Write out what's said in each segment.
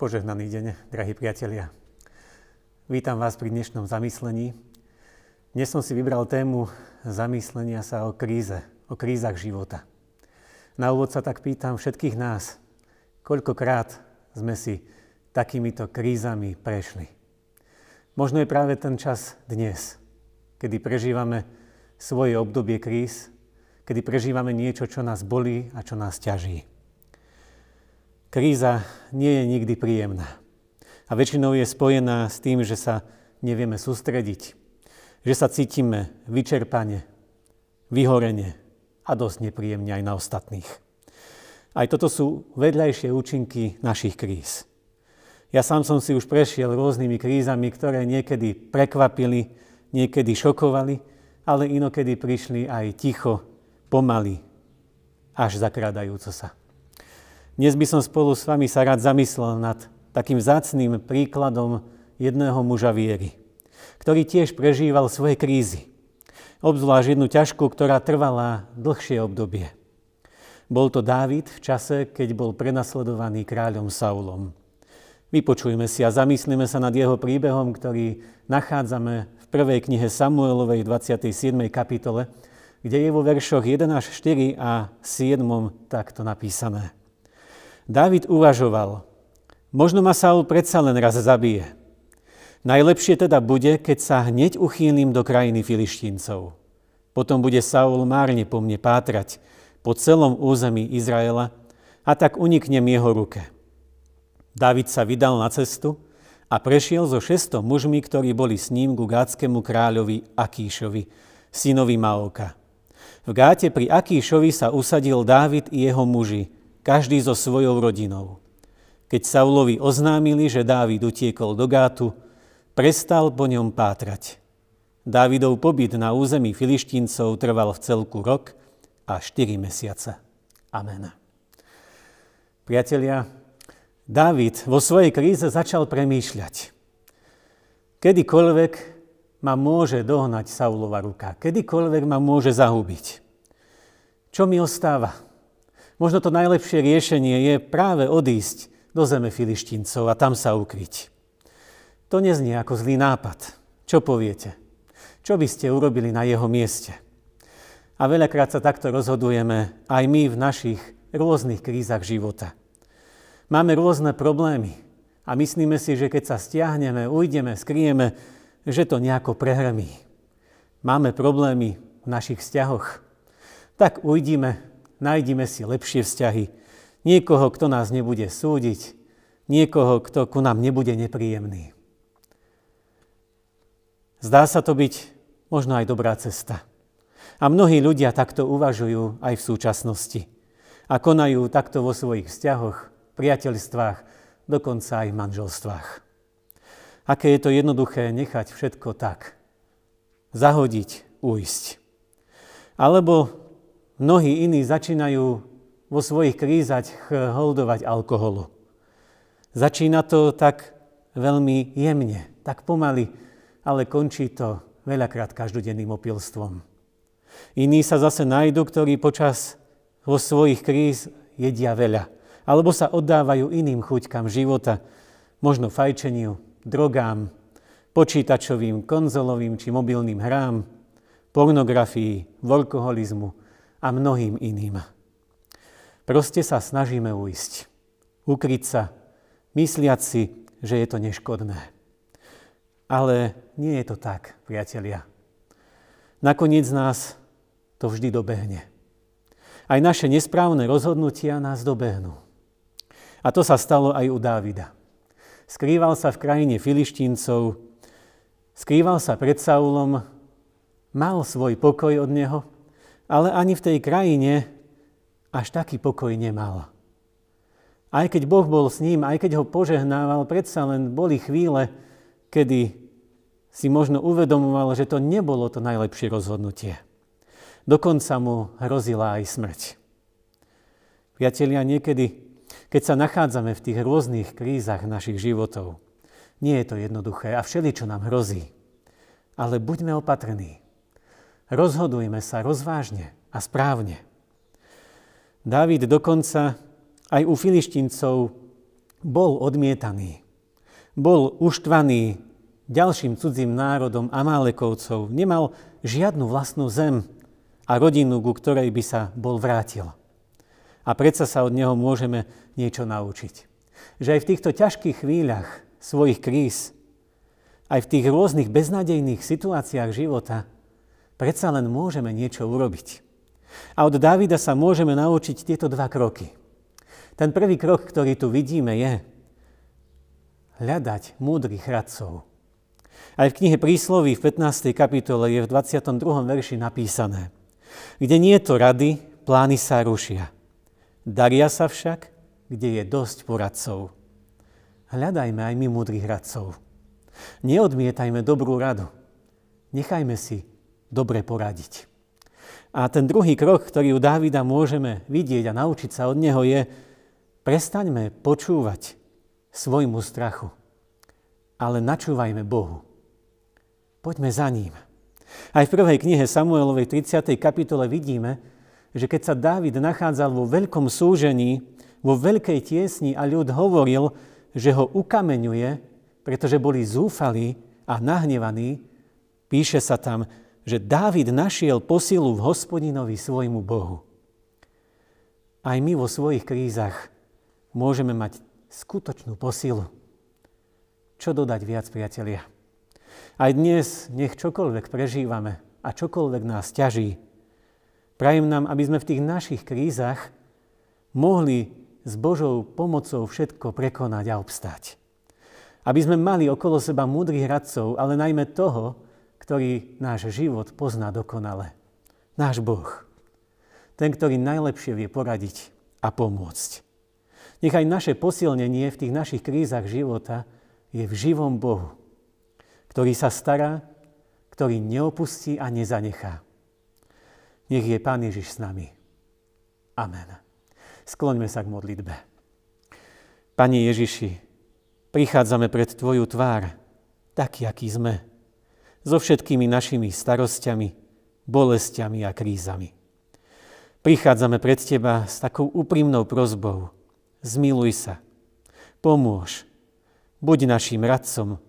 Požehnaný deň, drahí priatelia. Vítam vás pri dnešnom zamyslení. Dnes som si vybral tému zamyslenia sa o kríze, o krízach života. Na úvod sa tak pýtam všetkých nás, koľkokrát sme si takýmito krízami prešli. Možno je práve ten čas dnes, kedy prežívame svoje obdobie kríz, kedy prežívame niečo, čo nás bolí a čo nás ťaží. Kríza nie je nikdy príjemná. A väčšinou je spojená s tým, že sa nevieme sústrediť, že sa cítime vyčerpane, vyhorene a dosť nepríjemne aj na ostatných. Aj toto sú vedľajšie účinky našich kríz. Ja sám som si už prešiel rôznymi krízami, ktoré niekedy prekvapili, niekedy šokovali, ale inokedy prišli aj ticho, pomaly, až zakrádajúco sa. Dnes by som spolu s vami sa rád zamyslel nad takým zácným príkladom jedného muža viery, ktorý tiež prežíval svoje krízy. Obzvlášť jednu ťažkú, ktorá trvala dlhšie obdobie. Bol to Dávid v čase, keď bol prenasledovaný kráľom Saulom. Vypočujme si a zamyslíme sa nad jeho príbehom, ktorý nachádzame v prvej knihe Samuelovej 27. kapitole, kde je vo veršoch 1 až 4 a 7 takto napísané. Dávid uvažoval, možno ma Saul predsa len raz zabije. Najlepšie teda bude, keď sa hneď uchýlim do krajiny filištíncov. Potom bude Saul márne po mne pátrať po celom území Izraela a tak uniknem jeho ruke. Dávid sa vydal na cestu a prešiel so šestom mužmi, ktorí boli s ním ku gátskému kráľovi Akíšovi, synovi Maoka. V gáte pri Akíšovi sa usadil Dávid i jeho muži, každý so svojou rodinou. Keď Saulovi oznámili, že Dávid utiekol do Gátu, prestal po ňom pátrať. Dávidov pobyt na území filištíncov trval v celku rok a 4 mesiace. Amen. Priatelia, Dávid vo svojej kríze začal premýšľať. Kedykoľvek ma môže dohnať Saulova ruka, kedykoľvek ma môže zahubiť. Čo mi ostáva? Možno to najlepšie riešenie je práve odísť do zeme filištíncov a tam sa ukryť. To neznie ako zlý nápad. Čo poviete? Čo by ste urobili na jeho mieste? A veľakrát sa takto rozhodujeme aj my v našich rôznych krízach života. Máme rôzne problémy a myslíme si, že keď sa stiahneme, ujdeme, skrieme, že to nejako prehrmí. Máme problémy v našich vzťahoch. Tak ujdime nájdime si lepšie vzťahy. Niekoho, kto nás nebude súdiť, niekoho, kto ku nám nebude nepríjemný. Zdá sa to byť možno aj dobrá cesta. A mnohí ľudia takto uvažujú aj v súčasnosti. A konajú takto vo svojich vzťahoch, priateľstvách, dokonca aj v manželstvách. Aké je to jednoduché nechať všetko tak. Zahodiť, ujsť. Alebo Mnohí iní začínajú vo svojich krízach holdovať alkoholu. Začína to tak veľmi jemne, tak pomaly, ale končí to veľakrát každodenným opilstvom. Iní sa zase nájdu, ktorí počas vo svojich kríz jedia veľa, alebo sa oddávajú iným chuťkám života, možno fajčeniu, drogám, počítačovým, konzolovým či mobilným hrám, pornografii, alkoholizmu, a mnohým iným. Proste sa snažíme uísť, ukryť sa, mysliať si, že je to neškodné. Ale nie je to tak, priatelia. Nakoniec nás to vždy dobehne. Aj naše nesprávne rozhodnutia nás dobehnú. A to sa stalo aj u Dávida. Skrýval sa v krajine filištíncov, skrýval sa pred Saulom, mal svoj pokoj od neho, ale ani v tej krajine až taký pokoj nemal. Aj keď Boh bol s ním, aj keď ho požehnával, predsa len boli chvíle, kedy si možno uvedomoval, že to nebolo to najlepšie rozhodnutie. Dokonca mu hrozila aj smrť. Priatelia, niekedy, keď sa nachádzame v tých rôznych krízach našich životov, nie je to jednoduché a všeli, čo nám hrozí. Ale buďme opatrní. Rozhodujme sa rozvážne a správne. Dávid dokonca aj u filištíncov bol odmietaný. Bol uštvaný ďalším cudzím národom Amálekovcov. Nemal žiadnu vlastnú zem a rodinu, ku ktorej by sa bol vrátil. A predsa sa od neho môžeme niečo naučiť. Že aj v týchto ťažkých chvíľach svojich kríz, aj v tých rôznych beznadejných situáciách života, predsa len môžeme niečo urobiť. A od Dávida sa môžeme naučiť tieto dva kroky. Ten prvý krok, ktorý tu vidíme, je hľadať múdrych radcov. Aj v knihe Prísloví v 15. kapitole je v 22. verši napísané Kde nie je to rady, plány sa rušia. Daria sa však, kde je dosť poradcov. Hľadajme aj my múdrych radcov. Neodmietajme dobrú radu. Nechajme si dobre poradiť. A ten druhý krok, ktorý u Dávida môžeme vidieť a naučiť sa od neho je prestaňme počúvať svojmu strachu, ale načúvajme Bohu. Poďme za ním. Aj v prvej knihe Samuelovej 30. kapitole vidíme, že keď sa Dávid nachádzal vo veľkom súžení, vo veľkej tiesni a ľud hovoril, že ho ukameňuje, pretože boli zúfali a nahnevaní, píše sa tam, že Dávid našiel posilu v hospodinovi svojmu Bohu. Aj my vo svojich krízach môžeme mať skutočnú posilu. Čo dodať viac, priatelia? Aj dnes nech čokoľvek prežívame a čokoľvek nás ťaží, prajem nám, aby sme v tých našich krízach mohli s Božou pomocou všetko prekonať a obstať. Aby sme mali okolo seba múdrych radcov, ale najmä toho, ktorý náš život pozná dokonale. Náš Boh. Ten, ktorý najlepšie vie poradiť a pomôcť. Nechaj naše posilnenie v tých našich krízach života je v živom Bohu, ktorý sa stará, ktorý neopustí a nezanechá. Nech je Pán Ježiš s nami. Amen. Skloňme sa k modlitbe. Pane Ježiši, prichádzame pred Tvoju tvár, taký, aký sme, so všetkými našimi starostiami, bolestiami a krízami. Prichádzame pred Teba s takou úprimnou prozbou. Zmiluj sa, pomôž, buď našim radcom,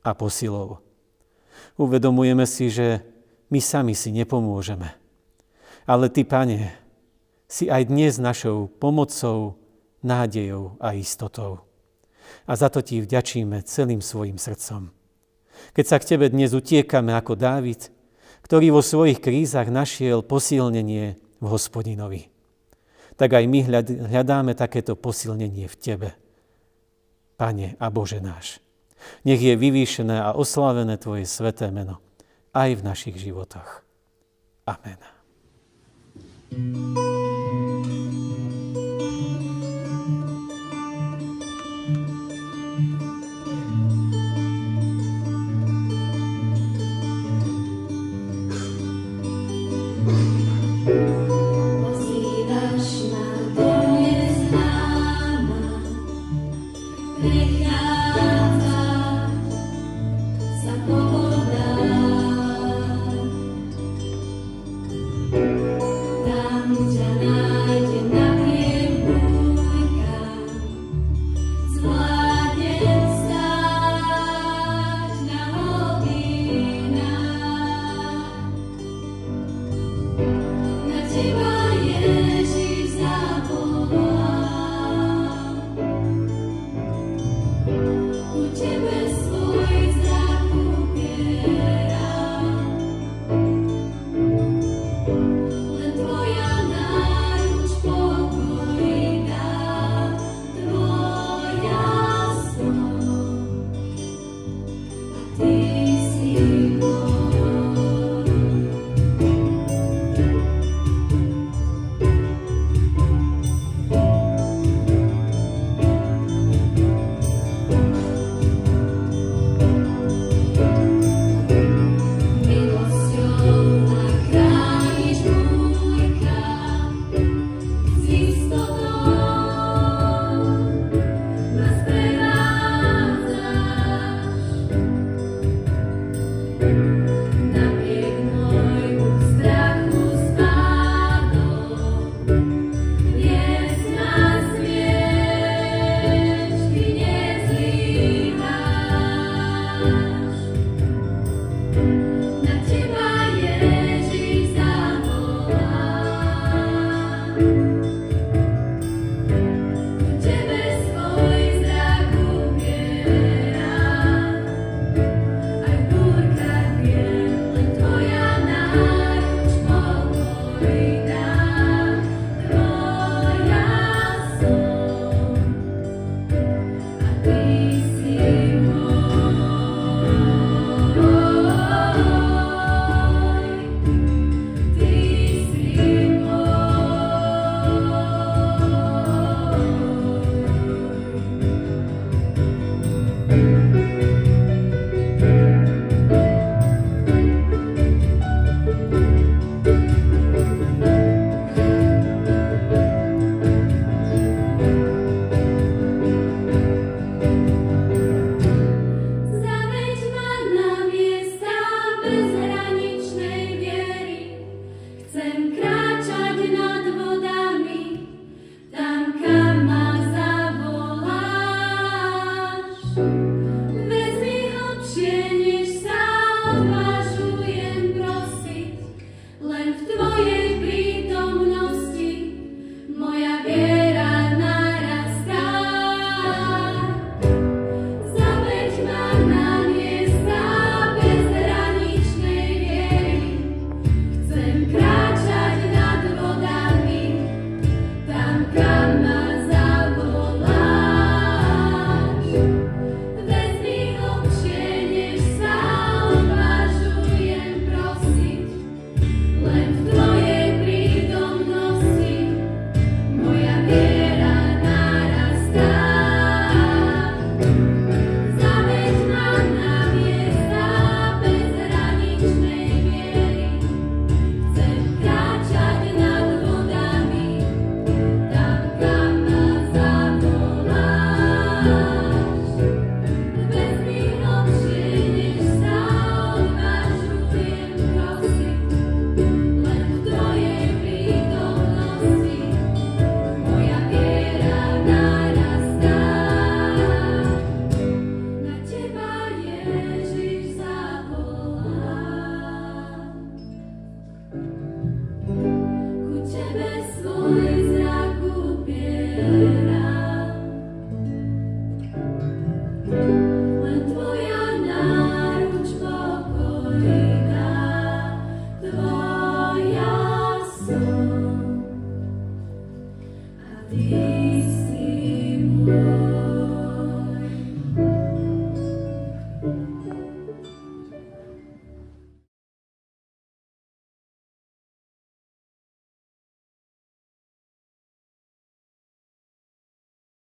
a posilou. Uvedomujeme si, že my sami si nepomôžeme. Ale Ty, Pane, si aj dnes našou pomocou, nádejou a istotou. A za to Ti vďačíme celým svojim srdcom. Keď sa k Tebe dnes utiekame ako Dávid, ktorý vo svojich krízach našiel posilnenie v hospodinovi, tak aj my hľadáme takéto posilnenie v Tebe. Pane a Bože náš. Nech je vyvýšené a oslávené Tvoje sveté meno aj v našich životoch. Amen. thank you